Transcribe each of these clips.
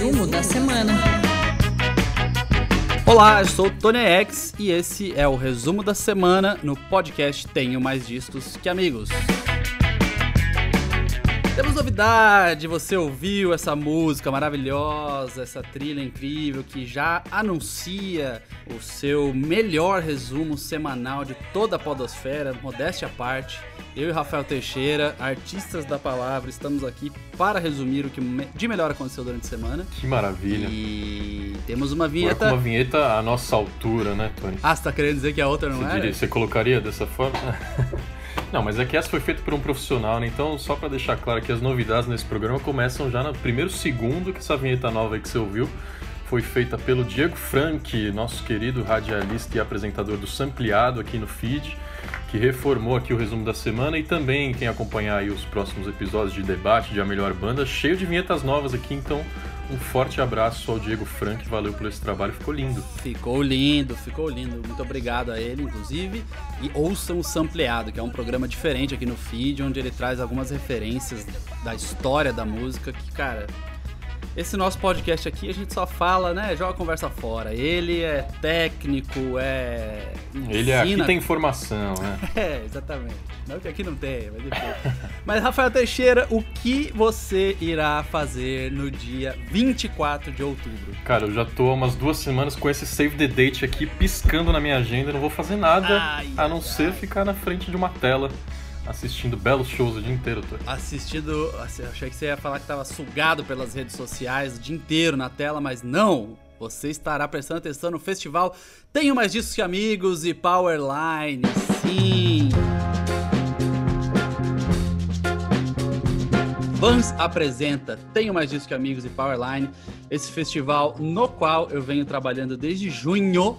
Resumo da semana. Olá, eu sou Tony X e esse é o resumo da semana no podcast Tenho Mais Discos que Amigos. Temos novidade, você ouviu essa música maravilhosa, essa trilha incrível que já anuncia o seu melhor resumo semanal de toda a podosfera, modéstia à parte. Eu e Rafael Teixeira, artistas da palavra, estamos aqui para resumir o que de melhor aconteceu durante a semana. Que maravilha. E temos uma vinheta. Uma vinheta à nossa altura, né, Tony? Ah, você tá querendo dizer que a outra não você era? Diria, você colocaria dessa forma? Não, mas é que essa foi feita por um profissional, né? Então, só para deixar claro que as novidades nesse programa começam já no primeiro segundo que essa vinheta nova aí que você ouviu foi feita pelo Diego Frank, nosso querido radialista e apresentador do Sampleado aqui no feed, que reformou aqui o resumo da semana e também quem acompanhar aí os próximos episódios de debate de A Melhor Banda, cheio de vinhetas novas aqui, então um forte abraço ao Diego Frank, valeu por esse trabalho, ficou lindo. Ficou lindo, ficou lindo. Muito obrigado a ele, inclusive. E ouçam o Sampleado, que é um programa diferente aqui no feed, onde ele traz algumas referências da história da música que, cara, esse nosso podcast aqui a gente só fala, né? Joga a conversa fora. Ele é técnico, é. Ele é aqui tem informação, né? é, exatamente. Não que aqui não tem, mas depois. mas, Rafael Teixeira, o que você irá fazer no dia 24 de outubro? Cara, eu já tô há umas duas semanas com esse save the date aqui piscando na minha agenda. Não vou fazer nada ai, a não ai. ser ficar na frente de uma tela assistindo belos shows o dia inteiro, tô. Assistindo. Achei que você ia falar que tava sugado pelas redes sociais o dia inteiro na tela, mas não! Você estará prestando atenção no festival Tenho Mais Discos que Amigos e Powerline. Sim! Vans apresenta Tenho Mais Discos que Amigos e Powerline, esse festival no qual eu venho trabalhando desde junho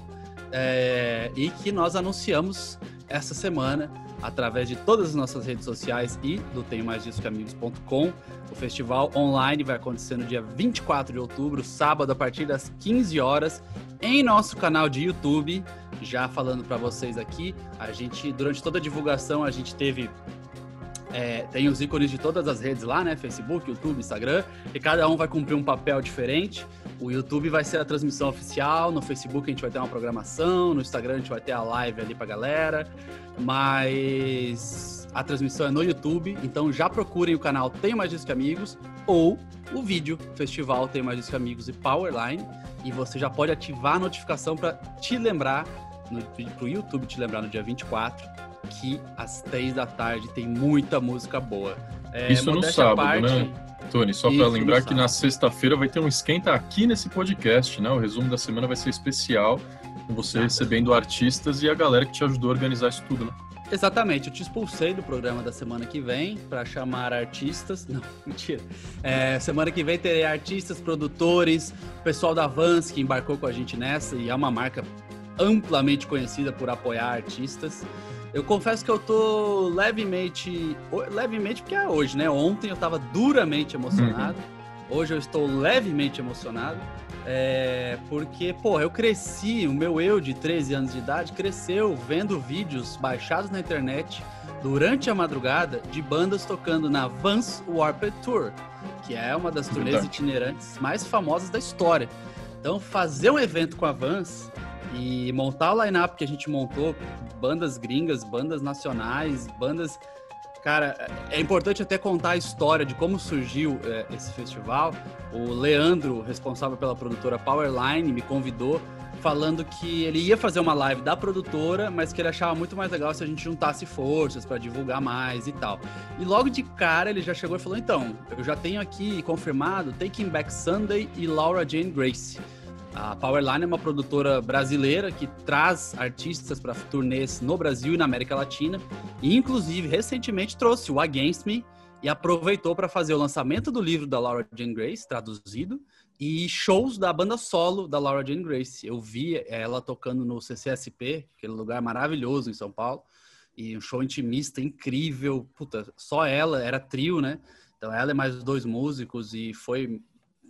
é, e que nós anunciamos essa semana através de todas as nossas redes sociais e do tenho mais disso que amigos.com. O festival online vai acontecer no dia 24 de outubro, sábado, a partir das 15 horas, em nosso canal de YouTube. Já falando para vocês aqui, a gente, durante toda a divulgação, a gente teve é, tem os ícones de todas as redes lá, né? Facebook, YouTube, Instagram, e cada um vai cumprir um papel diferente. O YouTube vai ser a transmissão oficial, no Facebook a gente vai ter uma programação, no Instagram a gente vai ter a live ali pra galera, mas a transmissão é no YouTube, então já procurem o canal Tenho Mais Disco Amigos ou o vídeo Festival Tenho Mais Disco Amigos e Powerline, e você já pode ativar a notificação para te lembrar, no, pro YouTube te lembrar no dia 24 que às três da tarde tem muita música boa. É, Isso no sábado, parte, né? Tony, só para lembrar que na sexta-feira vai ter um esquenta aqui nesse podcast, né? O resumo da semana vai ser especial, com você recebendo artistas e a galera que te ajudou a organizar isso tudo, né? Exatamente, eu te expulsei do programa da semana que vem para chamar artistas. Não, mentira. É, semana que vem terei artistas, produtores, pessoal da Vans que embarcou com a gente nessa e é uma marca amplamente conhecida por apoiar artistas. Eu confesso que eu tô levemente. Levemente porque é hoje, né? Ontem eu tava duramente emocionado. Uhum. Hoje eu estou levemente emocionado. É, porque, pô, eu cresci, o meu eu de 13 anos de idade cresceu vendo vídeos baixados na internet durante a madrugada de bandas tocando na Vans Warped Tour, que é uma das turnês itinerantes mais famosas da história. Então, fazer um evento com a Vans e montar o line-up que a gente montou, bandas gringas, bandas nacionais, bandas. Cara, é importante até contar a história de como surgiu é, esse festival. O Leandro, responsável pela produtora Powerline, me convidou falando que ele ia fazer uma live da produtora, mas que ele achava muito mais legal se a gente juntasse forças para divulgar mais e tal. E logo de cara ele já chegou e falou: então, eu já tenho aqui confirmado Taking Back Sunday e Laura Jane Grace. A Powerline é uma produtora brasileira que traz artistas para turnês no Brasil e na América Latina. E, inclusive, recentemente trouxe o Against Me e aproveitou para fazer o lançamento do livro da Laura Jane Grace, traduzido, e shows da banda solo da Laura Jane Grace. Eu vi ela tocando no CCSP, aquele lugar maravilhoso em São Paulo, e um show intimista incrível. Puta, só ela, era trio, né? Então ela e mais dois músicos, e foi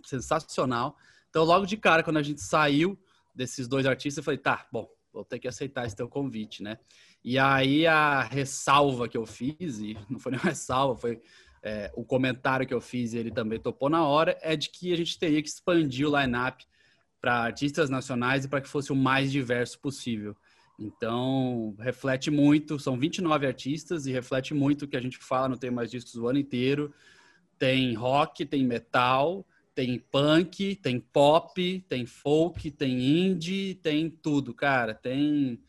sensacional. Então, logo de cara, quando a gente saiu desses dois artistas, eu falei, tá, bom, vou ter que aceitar esse teu convite, né? E aí a ressalva que eu fiz, e não foi nem ressalva, foi é, o comentário que eu fiz e ele também topou na hora, é de que a gente teria que expandir o line-up para artistas nacionais e para que fosse o mais diverso possível. Então, reflete muito, são 29 artistas e reflete muito o que a gente fala no Tem Mais Discos o ano inteiro. Tem rock, tem metal, tem punk, tem pop, tem folk, tem indie, tem tudo, cara. Tem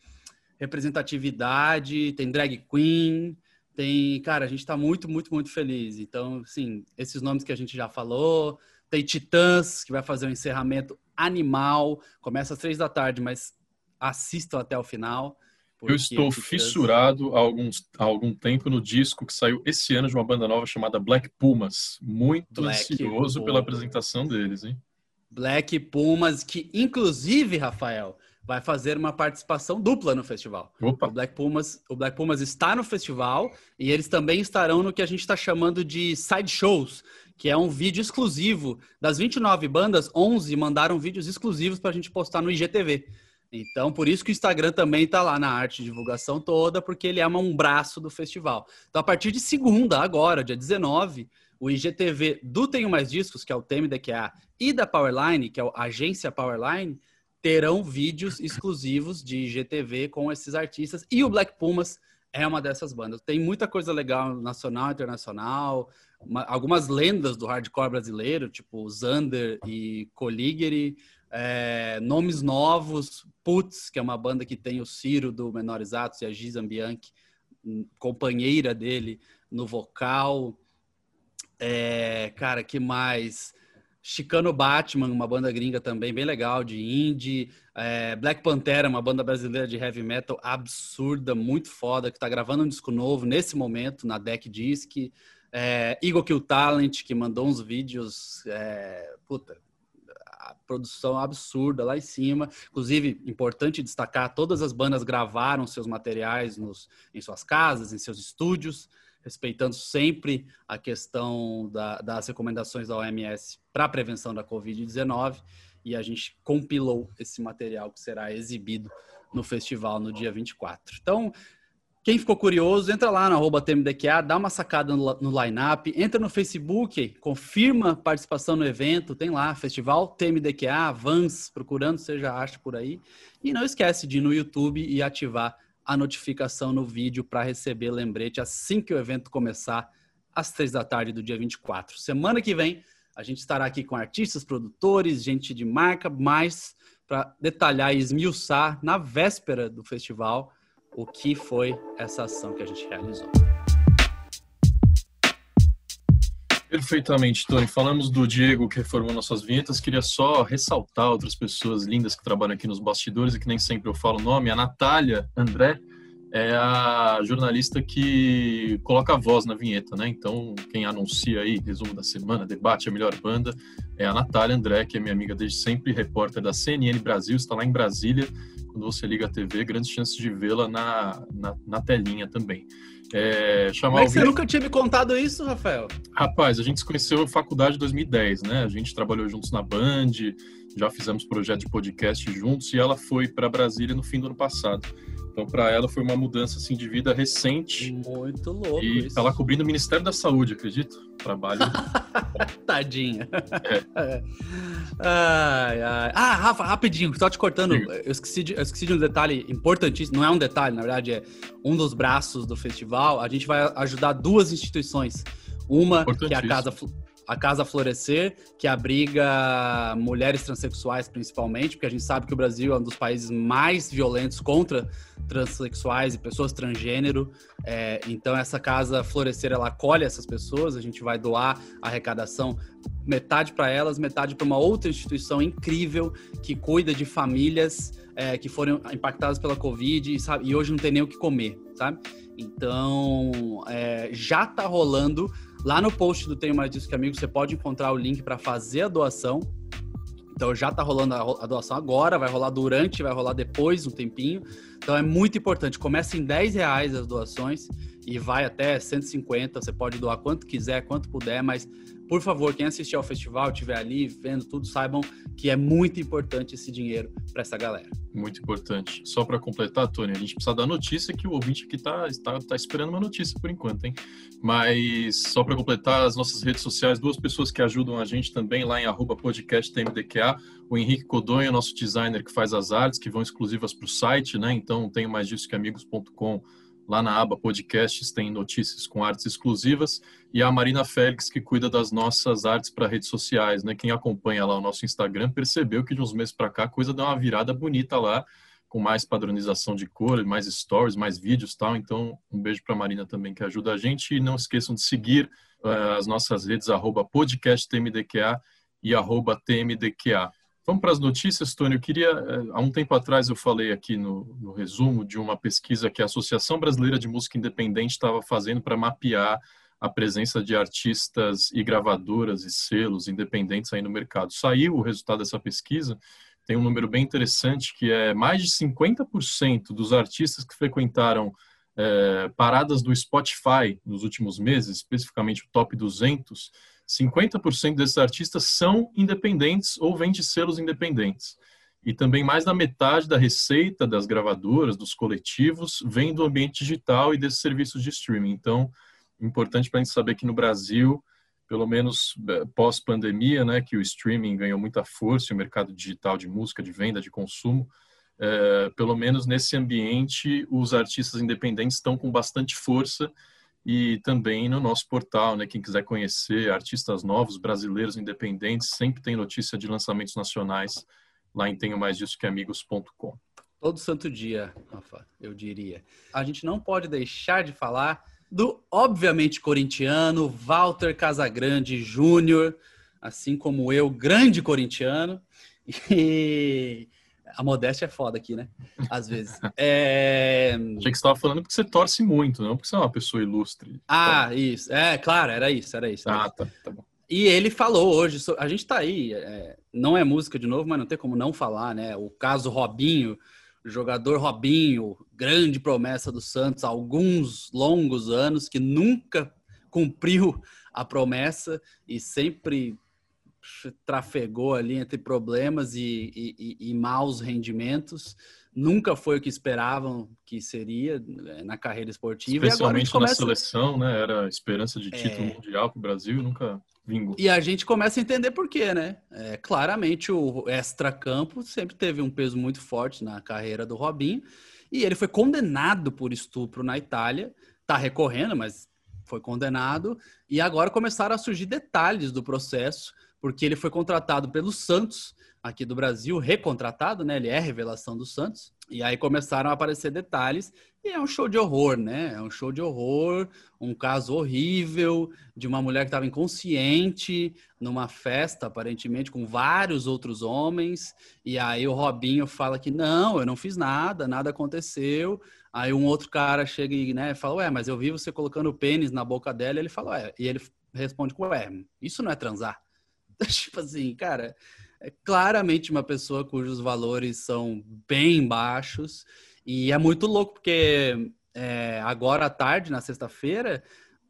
representatividade, tem drag queen, tem, cara, a gente está muito, muito, muito feliz. Então, assim, esses nomes que a gente já falou, tem Titãs, que vai fazer um encerramento animal, começa às três da tarde, mas assistam até o final. Eu estou fissurado há, alguns, há algum tempo no disco que saiu esse ano de uma banda nova chamada Black Pumas. Muito Black ansioso Pumas. pela apresentação deles, hein? Black Pumas, que inclusive, Rafael, vai fazer uma participação dupla no festival. Opa. O Black Pumas, o Black Pumas está no festival e eles também estarão no que a gente está chamando de side shows, que é um vídeo exclusivo. Das 29 bandas, 11 mandaram vídeos exclusivos para a gente postar no IGTV. Então, por isso que o Instagram também está lá na arte de divulgação toda, porque ele é um braço do festival. Então, a partir de segunda, agora, dia 19, o IGTV do Tenho Mais Discos, que é o TMDQA, e da Powerline, que é a agência Powerline, terão vídeos exclusivos de IGTV com esses artistas. E o Black Pumas é uma dessas bandas. Tem muita coisa legal nacional, internacional, uma, algumas lendas do hardcore brasileiro, tipo Zander e Coligere, é, nomes novos, Putz, que é uma banda que tem o Ciro do Menores Atos e a Giza Bianchi, hum, companheira dele no vocal. É, cara, que mais? Chicano Batman, uma banda gringa também bem legal de indie. É, Black Pantera, uma banda brasileira de heavy metal absurda, muito foda, que tá gravando um disco novo nesse momento na Deck Disc. É, Eagle Kill Talent, que mandou uns vídeos, é, puta, produção absurda lá em cima. Inclusive, importante destacar, todas as bandas gravaram seus materiais nos, em suas casas, em seus estúdios, respeitando sempre a questão da, das recomendações da OMS para a prevenção da Covid-19. E a gente compilou esse material que será exibido no festival no dia 24. Então, quem ficou curioso, entra lá no arroba TMDQA, dá uma sacada no, line-up, entra no Facebook, confirma participação no evento, tem lá, Festival TMDQA, Vans, procurando, você já acha por aí. E não esquece de ir no YouTube e ativar a notificação no vídeo para receber lembrete assim que o evento começar, às três da tarde do dia 24. Semana que vem, a gente estará aqui com artistas, produtores, gente de marca, mais para detalhar e esmiuçar na véspera do festival o que foi essa ação que a gente realizou. Perfeitamente, Tony. Falamos do Diego que reformou nossas vinhetas. Queria só ressaltar outras pessoas lindas que trabalham aqui nos bastidores e que nem sempre eu falo o nome. A Natália André é a jornalista que coloca a voz na vinheta, né? Então, quem anuncia aí, resumo da semana, debate, a melhor banda, é a Natália André, que é minha amiga desde sempre, repórter da CNN Brasil, está lá em Brasília quando você liga a TV, grandes chances de vê-la na, na, na, telinha também. É, chamar Mas você nunca tinha me contado isso, Rafael? Rapaz, a gente se conheceu na faculdade em 2010, né? A gente trabalhou juntos na Band, já fizemos projeto de podcast juntos e ela foi para Brasília no fim do ano passado. Então, para ela foi uma mudança assim de vida recente. Muito louco. E isso. tá lá cobrindo o Ministério da Saúde, acredito. Trabalho. Tadinha. É. Ai, ai. Ah, Rafa, rapidinho, só te cortando. Eu esqueci, de, eu esqueci de um detalhe importantíssimo. Não é um detalhe, na verdade, é um dos braços do festival. A gente vai ajudar duas instituições. Uma, que é a Casa a Casa Florescer, que abriga mulheres transexuais principalmente, porque a gente sabe que o Brasil é um dos países mais violentos contra transexuais e pessoas transgênero. É, então essa Casa Florescer ela acolhe essas pessoas. A gente vai doar arrecadação metade para elas, metade para uma outra instituição incrível que cuida de famílias é, que foram impactadas pela Covid sabe, e hoje não tem nem o que comer, sabe? Então é, já está rolando Lá no post do Tenho Mais Disso Que Amigo, você pode encontrar o link para fazer a doação. Então já está rolando a doação agora, vai rolar durante, vai rolar depois, um tempinho. Então é muito importante. Começa em 10 reais as doações e vai até 150. Você pode doar quanto quiser, quanto puder, mas por favor, quem assistir ao festival, estiver ali vendo tudo, saibam que é muito importante esse dinheiro para essa galera. Muito importante. Só para completar, Tony, a gente precisa dar notícia que o ouvinte aqui está tá, tá esperando uma notícia por enquanto, hein? Mas só para completar as nossas redes sociais, duas pessoas que ajudam a gente também lá em podcasttmdqa, o Henrique Codonha, nosso designer que faz as artes, que vão exclusivas para o site, né? Então tenho mais disso que amigos.com Lá na aba podcasts tem notícias com artes exclusivas e a Marina Félix que cuida das nossas artes para redes sociais, né? Quem acompanha lá o nosso Instagram percebeu que de uns meses para cá a coisa deu uma virada bonita lá, com mais padronização de cor, mais stories, mais vídeos, tal. Então, um beijo para a Marina também que ajuda a gente e não esqueçam de seguir uh, as nossas redes @podcasttmdqa e @tmdqa. Vamos para as notícias, Tony. Eu queria, eh, há um tempo atrás eu falei aqui no, no resumo de uma pesquisa que a Associação Brasileira de Música Independente estava fazendo para mapear a presença de artistas e gravadoras e selos independentes aí no mercado. Saiu o resultado dessa pesquisa, tem um número bem interessante que é mais de 50% dos artistas que frequentaram é, paradas do Spotify nos últimos meses, especificamente o Top 200, 50% desses artistas são independentes ou vêm de selos independentes. E também mais da metade da receita das gravadoras, dos coletivos, vem do ambiente digital e desses serviços de streaming. Então, importante para a gente saber que no Brasil, pelo menos eh, pós-pandemia, né, que o streaming ganhou muita força, o mercado digital de música, de venda, de consumo, é, pelo menos nesse ambiente, os artistas independentes estão com bastante força e também no nosso portal, né? Quem quiser conhecer artistas novos, brasileiros independentes, sempre tem notícia de lançamentos nacionais lá em tenho mais disso que amigos.com. Todo santo dia, Rafa, eu diria. A gente não pode deixar de falar do obviamente corintiano Walter Casagrande Júnior, assim como eu, grande corintiano. E a modéstia é foda aqui, né? Às vezes. É... Achei que você estava falando porque você torce muito, não porque você é uma pessoa ilustre. Ah, isso. É, claro, era isso, era isso. Era ah, tá, tá bom. E ele falou hoje, a gente tá aí, é, não é música de novo, mas não tem como não falar, né? O caso Robinho, jogador Robinho, grande promessa do Santos há alguns longos anos, que nunca cumpriu a promessa e sempre trafegou ali entre problemas e, e, e, maus rendimentos. Nunca foi o que esperavam que seria né, na carreira esportiva. Especialmente começa... na seleção, né? Era esperança de título é... mundial para o Brasil e nunca vingou. E a gente começa a entender por quê, né? É, claramente o extra-campo sempre teve um peso muito forte na carreira do Robinho. E ele foi condenado por estupro na Itália. Tá recorrendo, mas foi condenado. E agora começaram a surgir detalhes do processo porque ele foi contratado pelo Santos aqui do Brasil, recontratado, né? Ele é revelação do Santos. E aí começaram a aparecer detalhes e é um show de horror, né? É um show de horror, um caso horrível de uma mulher que estava inconsciente numa festa, aparentemente, com vários outros homens. E aí o Robinho fala que não, eu não fiz nada, nada aconteceu. Aí um outro cara chega e né, fala, ué, mas eu vi você colocando o pênis na boca dela. E ele fala, ué, e ele responde, ué, isso não é transar? tipo assim, cara, é claramente uma pessoa cujos valores são bem baixos. E é muito louco, porque é, agora à tarde, na sexta-feira,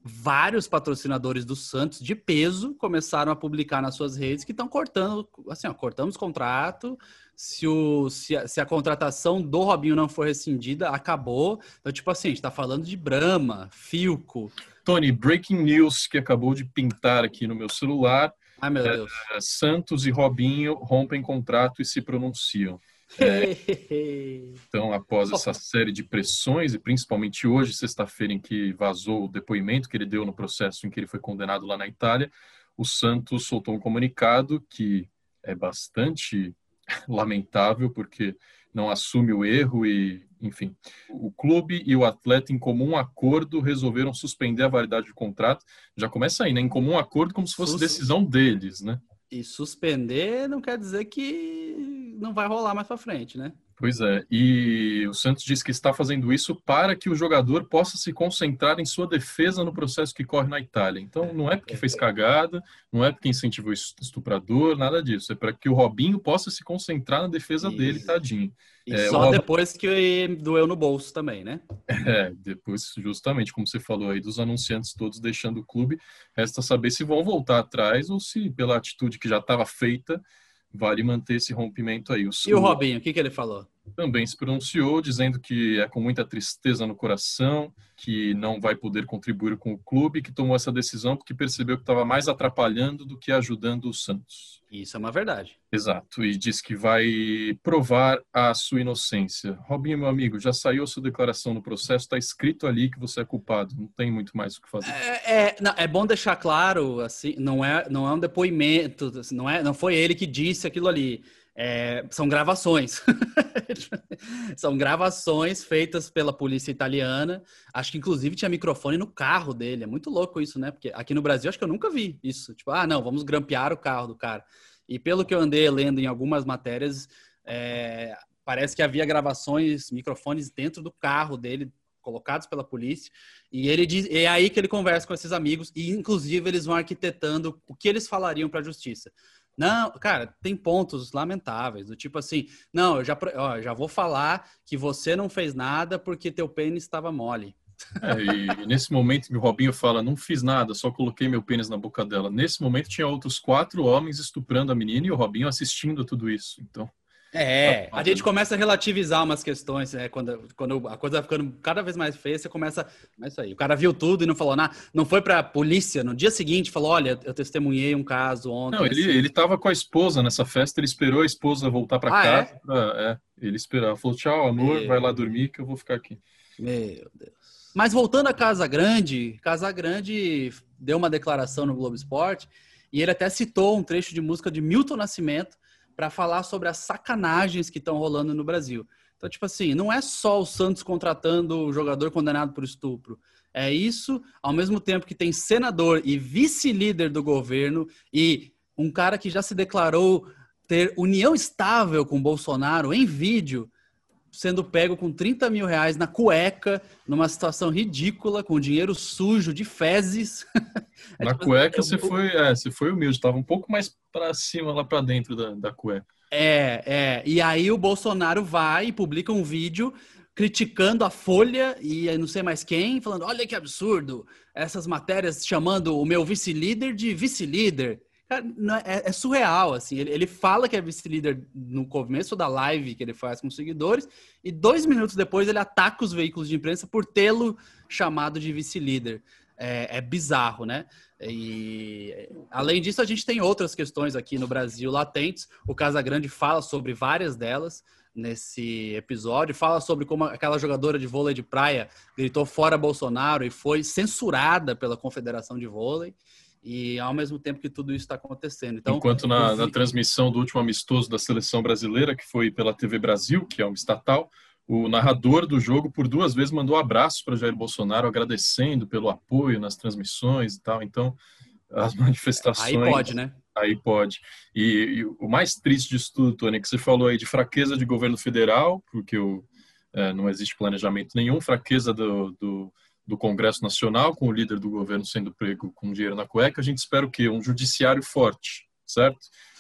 vários patrocinadores do Santos de peso começaram a publicar nas suas redes que estão cortando, assim, ó, cortamos contrato. Se, o, se a, se, a, contratação do Robinho não for rescindida, acabou. Então, tipo assim, a gente tá falando de Brahma, Filco. Tony, breaking news que acabou de pintar aqui no meu celular. Ai, meu Deus. É, Santos e Robinho rompem contrato e se pronunciam. É, então, após essa série de pressões, e principalmente hoje, sexta-feira, em que vazou o depoimento que ele deu no processo em que ele foi condenado lá na Itália, o Santos soltou um comunicado que é bastante lamentável, porque não assume o erro e enfim, o clube e o atleta, em comum acordo, resolveram suspender a validade do contrato. Já começa aí, né? Em comum acordo, como se fosse decisão deles, né? E suspender não quer dizer que não vai rolar mais para frente, né? Pois é, e o Santos diz que está fazendo isso para que o jogador possa se concentrar em sua defesa no processo que corre na Itália. Então, não é porque fez cagada, não é porque incentivou estuprador, nada disso. É para que o Robinho possa se concentrar na defesa isso. dele, tadinho. E é, só depois que doeu no bolso também, né? É, depois, justamente, como você falou aí, dos anunciantes todos deixando o clube, resta saber se vão voltar atrás ou se, pela atitude que já estava feita, vale manter esse rompimento aí. O e o Robinho, o que, que ele falou? Também se pronunciou, dizendo que é com muita tristeza no coração, que não vai poder contribuir com o clube, que tomou essa decisão porque percebeu que estava mais atrapalhando do que ajudando o Santos. Isso é uma verdade. Exato, e diz que vai provar a sua inocência. Robinho, meu amigo, já saiu a sua declaração no processo, está escrito ali que você é culpado, não tem muito mais o que fazer. É, é, não, é bom deixar claro, assim, não é, não é um depoimento, não, é, não foi ele que disse aquilo ali é, são gravações. são gravações feitas pela polícia italiana. Acho que inclusive tinha microfone no carro dele. É muito louco isso, né? Porque aqui no Brasil acho que eu nunca vi isso. Tipo, ah, não, vamos grampear o carro do cara. E pelo que eu andei lendo em algumas matérias, é, parece que havia gravações, microfones dentro do carro dele, colocados pela polícia. E ele diz, é aí que ele conversa com esses amigos e inclusive eles vão arquitetando o que eles falariam para a justiça. Não, cara, tem pontos lamentáveis, do tipo assim, não, eu já, ó, já vou falar que você não fez nada porque teu pênis estava mole. É, e nesse momento que o Robinho fala, não fiz nada, só coloquei meu pênis na boca dela. Nesse momento tinha outros quatro homens estuprando a menina e o Robinho assistindo a tudo isso. Então, é, a gente começa a relativizar umas questões, né? Quando, quando a coisa vai ficando cada vez mais feia, você começa. É isso aí. O cara viu tudo e não falou nada. Não foi pra polícia no dia seguinte, falou: olha, eu testemunhei um caso ontem. Não, ele, assim. ele tava com a esposa nessa festa, ele esperou a esposa voltar pra ah, casa. É? Pra, é, ele esperou. Falou: tchau, amor, Meu... vai lá dormir que eu vou ficar aqui. Meu Deus. Mas voltando a Casa Grande, Casa Grande deu uma declaração no Globo Esporte e ele até citou um trecho de música de Milton Nascimento para falar sobre as sacanagens que estão rolando no Brasil. Então, tipo assim, não é só o Santos contratando o jogador condenado por estupro. É isso, ao mesmo tempo que tem senador e vice-líder do governo e um cara que já se declarou ter união estável com Bolsonaro em vídeo, sendo pego com 30 mil reais na cueca, numa situação ridícula, com dinheiro sujo de fezes. é, na tipo, cueca você foi, é, você foi humilde, estava um pouco mais para cima, lá para dentro da, da cueca. É, é. E aí o Bolsonaro vai e publica um vídeo criticando a Folha e não sei mais quem, falando: olha que absurdo, essas matérias chamando o meu vice-líder de vice-líder. É, é, surreal, assim. Ele, ele fala que é vice-líder no começo da live que ele faz com os seguidores, e dois minutos depois ele ataca os veículos de imprensa por tê-lo chamado de vice-líder. É, é, bizarro, né? E além disso, a gente tem outras questões aqui no Brasil latentes. O Casagrande fala sobre várias delas nesse episódio. Fala sobre como aquela jogadora de vôlei de praia gritou fora Bolsonaro e foi censurada pela Confederação de Vôlei e ao mesmo tempo que tudo isso está acontecendo. Então, Enquanto na, na, transmissão do último amistoso da seleção brasileira, que foi pela TV Brasil, que é um estatal, o narrador do jogo por duas vezes mandou abraços para Jair Bolsonaro, agradecendo pelo apoio nas transmissões e tal. Então, as manifestações. Aí pode, né? Aí pode. E, e o mais triste disso tudo, Tony, é que você falou aí de fraqueza de governo federal, porque o, é, não existe planejamento nenhum, fraqueza do, do do Congresso Nacional, com o líder do governo sendo prego com dinheiro na cueca, a gente espera o quê? Um judiciário forte, certo?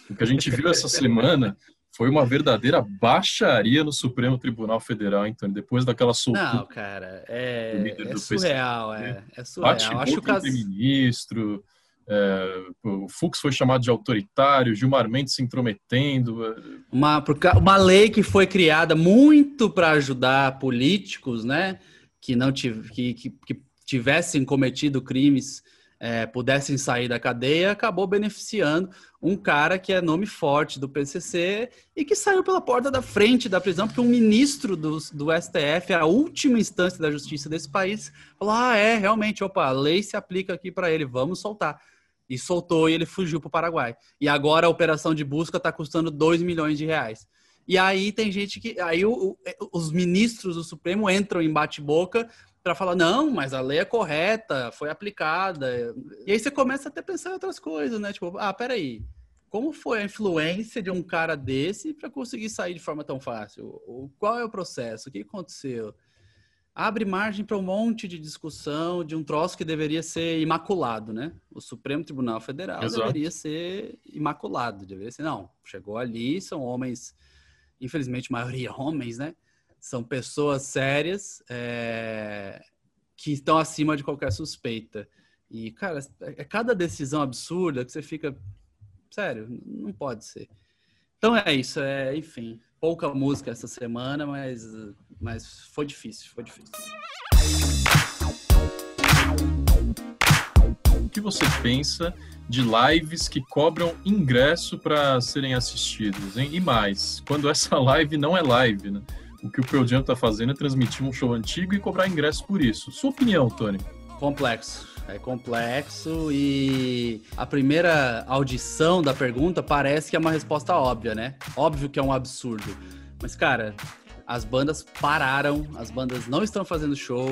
O que a gente viu essa semana foi uma verdadeira baixaria no Supremo Tribunal Federal, então, depois daquela soltura. Não, cara, é, é surreal, é, é surreal. Bate Acho que o caso... ministro, é, o Fux foi chamado de autoritário, Gilmar Mendes se intrometendo. É. Uma, uma lei que foi criada muito para ajudar políticos, né? Que não tiv que, que, que tivessem cometido crimes é, pudessem sair da cadeia, acabou beneficiando um cara que é nome forte do PCC e que saiu pela porta da frente da prisão, porque um ministro do, do STF, a última instância da justiça desse país, falou: ah, é, realmente, opa, a lei se aplica aqui para ele, vamos soltar. E soltou e ele fugiu para o Paraguai. E agora a operação de busca está custando 2 milhões de reais. E aí tem gente que. Aí o, o, os ministros do Supremo entram em bate-boca para falar, não, mas a lei é correta, foi aplicada. E aí você começa até a pensar em outras coisas, né? Tipo, ah, peraí. Como foi a influência de um cara desse para conseguir sair de forma tão fácil? O, qual é o processo? O que aconteceu? Abre margem para um monte de discussão de um troço que deveria ser imaculado, né? O Supremo Tribunal Federal Exato. deveria ser imaculado, deveria ser, não, chegou ali, são homens infelizmente, maioria homens, né? São pessoas sérias é, que estão acima de qualquer suspeita. E, cara, é cada decisão absurda que você fica. Sério, não pode ser. Então é isso, é, enfim. pouca música essa semana, mas, mas foi difícil, foi difícil. Você pensa de lives que cobram ingresso para serem assistidos, hein? E mais, quando essa live não é live, né? O que o Pearl Jam tá fazendo é transmitir um show antigo e cobrar ingresso por isso. Sua opinião, Tony? Complexo. É complexo e a primeira audição da pergunta parece que é uma resposta óbvia, né? Óbvio que é um absurdo. Mas, cara, as bandas pararam, as bandas não estão fazendo show.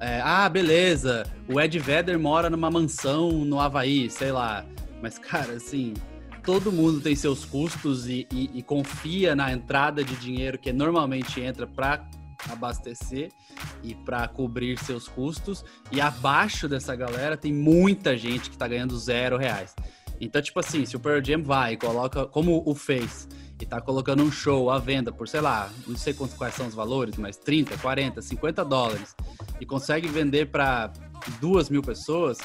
É, ah, beleza, o Ed Vedder mora numa mansão no Havaí, sei lá. Mas, cara, assim, todo mundo tem seus custos e, e, e confia na entrada de dinheiro que normalmente entra para abastecer e para cobrir seus custos. E abaixo dessa galera tem muita gente que está ganhando zero reais. Então, tipo assim, se o Pearl Jam vai e coloca, como o fez, e tá colocando um show à venda por, sei lá, não sei quantos, quais são os valores, mas 30, 40, 50 dólares, e consegue vender para duas mil pessoas,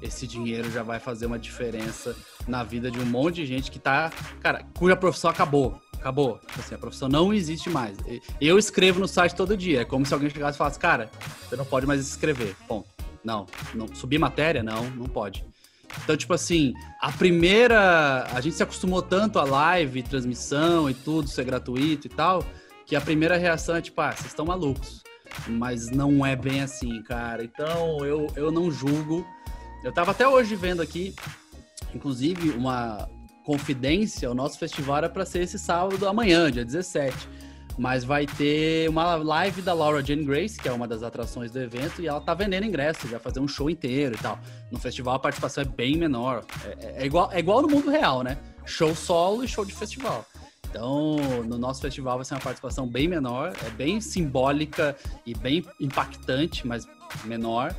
esse dinheiro já vai fazer uma diferença na vida de um monte de gente que tá, cara, cuja profissão acabou acabou. Tipo assim, a profissão não existe mais. Eu escrevo no site todo dia. É como se alguém chegasse e falasse, cara, você não pode mais escrever. Ponto. Não, não. Subir matéria? Não, não pode. Então, tipo assim, a primeira. A gente se acostumou tanto a live, transmissão e tudo ser gratuito e tal, que a primeira reação é tipo, ah, vocês estão malucos. Mas não é bem assim, cara. Então, eu, eu não julgo. Eu tava até hoje vendo aqui, inclusive, uma, confidência, o nosso festival era para ser esse sábado amanhã, dia 17. Mas vai ter uma live da Laura Jane Grace, que é uma das atrações do evento, e ela tá vendendo ingressos, vai fazer um show inteiro e tal. No festival a participação é bem menor. É, é, é igual, é igual no mundo real, né? Show solo e show de festival. Então, no nosso festival vai ser uma participação bem menor, é bem simbólica e bem impactante, mas menor.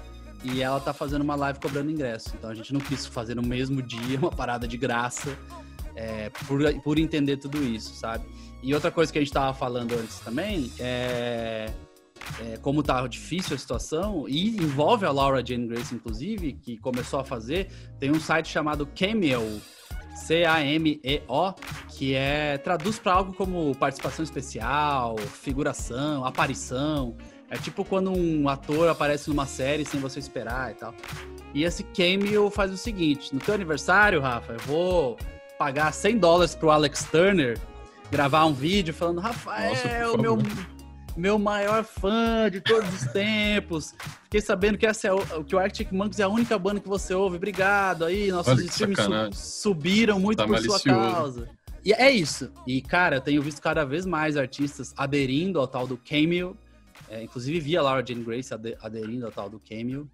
E ela tá fazendo uma live cobrando ingresso. Então a gente não quis fazer no mesmo dia uma parada de graça é, por, por entender tudo isso, sabe? E outra coisa que a gente tava falando antes também é, é, como tá difícil a situação, e envolve a Laura Jane Grace, inclusive, que começou a fazer, tem um site chamado Cameo, C-A-M-E-O, que é traduz para algo como participação especial, figuração, aparição. É tipo quando um ator aparece numa série sem você esperar e tal. E esse Cameo faz o seguinte: no teu aniversário, Rafa, eu vou pagar 100 dólares pro Alex Turner gravar um vídeo falando: Rafael, Nossa, meu, meu maior fã de todos os tempos. Fiquei sabendo que, essa é o, que o Arctic Monkeys é a única banda que você ouve. Obrigado aí, nossos streams su subiram muito tá por malicioso. sua causa. E é isso. E, cara, eu tenho visto cada vez mais artistas aderindo ao tal do Cameo, é, inclusive via Laura Jane Grace aderindo ao tal do Cameo.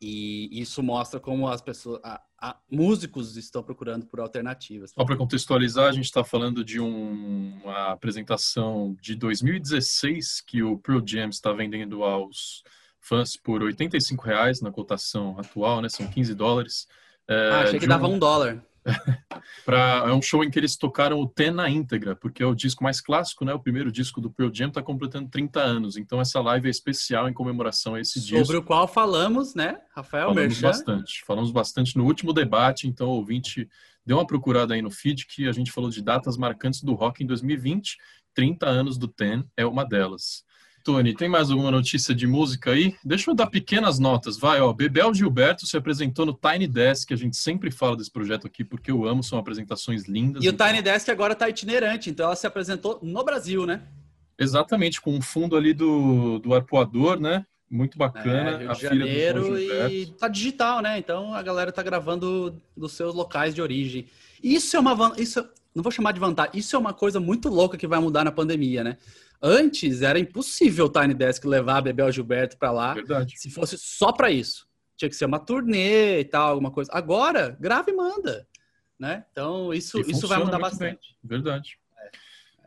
E isso mostra como as pessoas, a, a, músicos estão procurando por alternativas. Só para contextualizar, a gente está falando de um, uma apresentação de 2016 que o Pearl Jam está vendendo aos fãs por 85 reais na cotação atual, né? São 15 dólares. É, ah, achei que dava um dólar. pra, é um show em que eles tocaram o Ten na íntegra, porque é o disco mais clássico, né? O primeiro disco do Pearl Jam está completando 30 anos, então essa live é especial em comemoração a esse Sobre disco. Sobre o qual falamos, né, Rafael Falamos Merchan? bastante, falamos bastante no último debate, então o ouvinte deu uma procurada aí no feed que a gente falou de datas marcantes do rock em 2020, 30 anos do Ten é uma delas. Tony, tem mais alguma notícia de música aí? Deixa eu dar pequenas notas, vai, ó. Bebel Gilberto se apresentou no Tiny Desk, a gente sempre fala desse projeto aqui porque eu amo, são apresentações lindas. E então... o Tiny Desk agora tá itinerante, então ela se apresentou no Brasil, né? Exatamente, com um fundo ali do, do arpoador, né? Muito bacana. É, Rio de a Janeiro e tá digital, né? Então a galera tá gravando dos seus locais de origem. Isso é uma isso não vou chamar de vantagem, isso é uma coisa muito louca que vai mudar na pandemia, né? Antes era impossível o Tiny Desk levar a Bebel Gilberto para lá. Verdade. Se fosse só para isso. Tinha que ser uma turnê e tal, alguma coisa. Agora, grava e manda. Né? Então, isso, isso vai mudar bastante. Bem. Verdade. É.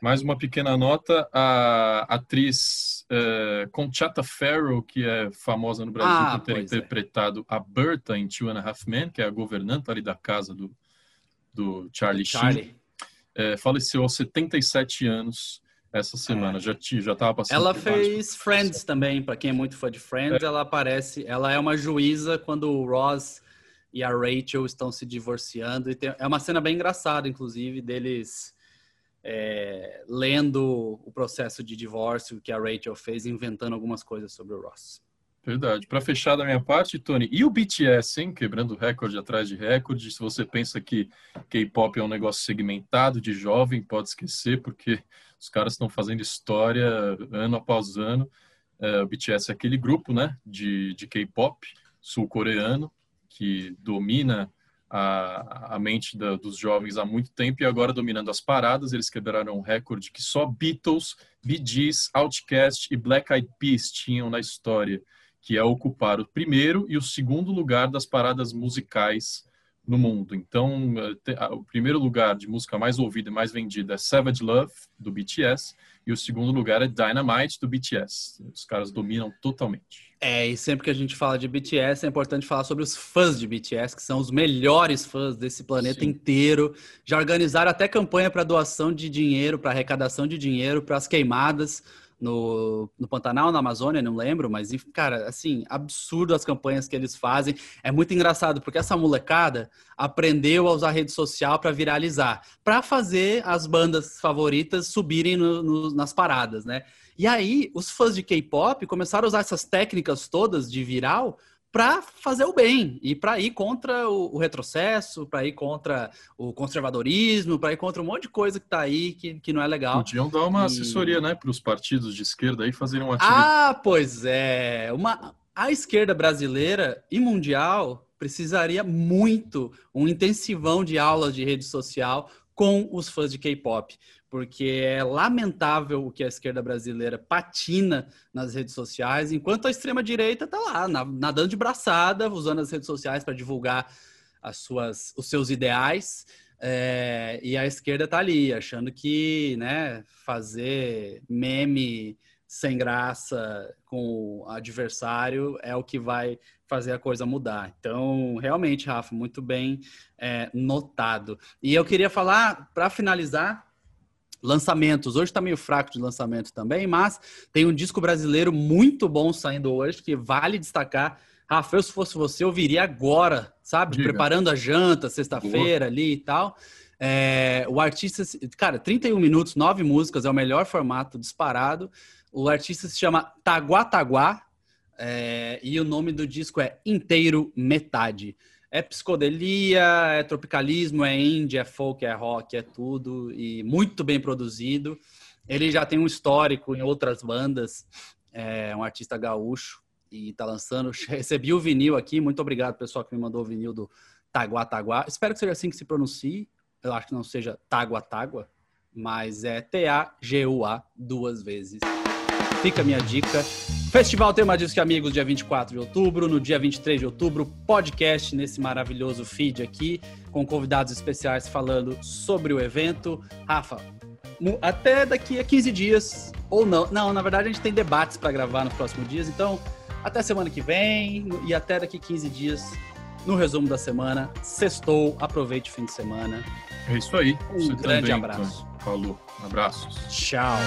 Mais uma pequena nota: a atriz é, Conchata Farrow, que é famosa no Brasil ah, por ter é. interpretado é. a Berta em Two and a Half Men, que é a governanta ali da casa do, do Charlie, Charlie. Sheen, é, faleceu aos 77 anos essa semana. É. Já já tava passando. Ela fez Friends também, para quem é muito fã de Friends, é. ela aparece, ela é uma juíza quando o Ross e a Rachel estão se divorciando e tem, é uma cena bem engraçada, inclusive, deles é, lendo o processo de divórcio que a Rachel fez, inventando algumas coisas sobre o Ross. Verdade. Para fechar da minha parte, Tony, e o BTS, hein? Quebrando recorde atrás de recorde. Se você pensa que K-pop é um negócio segmentado de jovem, pode esquecer, porque os caras estão fazendo história ano após ano. É, o BTS é aquele grupo, né, de, de K-pop sul-coreano que domina a, a mente da, dos jovens há muito tempo e agora dominando as paradas. Eles quebraram um recorde que só Beatles, Bee Gees, Outkast e Black Eyed Peas tinham na história que é ocupar o primeiro e o segundo lugar das paradas musicais no mundo. Então, eh, o primeiro lugar de música mais ouvida e mais vendida é Savage Love, do BTS, e o segundo lugar é Dynamite, do BTS. Os caras dominam totalmente. É, e sempre que a gente fala de BTS, é importante falar sobre os fãs de BTS, que são os melhores fãs desse planeta Sim. inteiro. Já organizaram até campanha para doação de dinheiro, para arrecadação de dinheiro para as queimadas no, no Pantanal, na Amazônia, não lembro, mas, cara, assim, absurdo as campanhas que eles fazem. É muito engraçado, porque essa molecada aprendeu a usar rede social para viralizar, para fazer as bandas favoritas subirem no, no, nas paradas, né? E aí, os fãs de K-pop começaram a usar essas técnicas todas de viral para fazer o bem e para ir contra o, o retrocesso, para ir contra o conservadorismo, para ir contra um monte de coisa que está aí que, que não é legal. Podiam dar uma e... assessoria, né, para os partidos de esquerda aí fazerem uma atividade. Ah, pois é. Uma... A esquerda brasileira e mundial precisaria muito um intensivão de aulas de rede social com os fãs de K-pop, porque é lamentável o que a esquerda brasileira patina nas redes sociais, enquanto a extrema-direita está lá, nadando de braçada, usando as redes sociais para divulgar as suas, os seus ideais, é, e a esquerda está ali, achando que né, fazer meme sem graça com o adversário é o que vai fazer a coisa mudar. Então, realmente, Rafa, muito bem é, notado. E eu queria falar, para finalizar, lançamentos. Hoje está meio fraco de lançamento também, mas tem um disco brasileiro muito bom saindo hoje, que vale destacar. Rafa, eu, se fosse você, eu viria agora, sabe? Diga. Preparando a janta, sexta-feira ali e tal. É, o artista, cara, 31 minutos, 9 músicas, é o melhor formato disparado. O artista se chama Taguataguá é, e o nome do disco é Inteiro Metade. É psicodelia, é tropicalismo, é indie, é folk, é rock, é tudo e muito bem produzido. Ele já tem um histórico em outras bandas, é um artista gaúcho e tá lançando. Recebi o vinil aqui, muito obrigado pessoal que me mandou o vinil do Taguataguá. Espero que seja assim que se pronuncie. Eu acho que não seja Taguatágua, mas é T-A-G-U-A duas vezes. Fica a minha dica. Festival Tema Disque Amigos, dia 24 de outubro. No dia 23 de outubro, podcast nesse maravilhoso feed aqui, com convidados especiais falando sobre o evento. Rafa, até daqui a 15 dias, ou não. Não, na verdade a gente tem debates para gravar nos próximos dias, então até semana que vem e até daqui 15 dias no resumo da semana. Sextou, aproveite o fim de semana. É isso aí. Um Você grande também, abraço. Falou. Abraços. Tchau.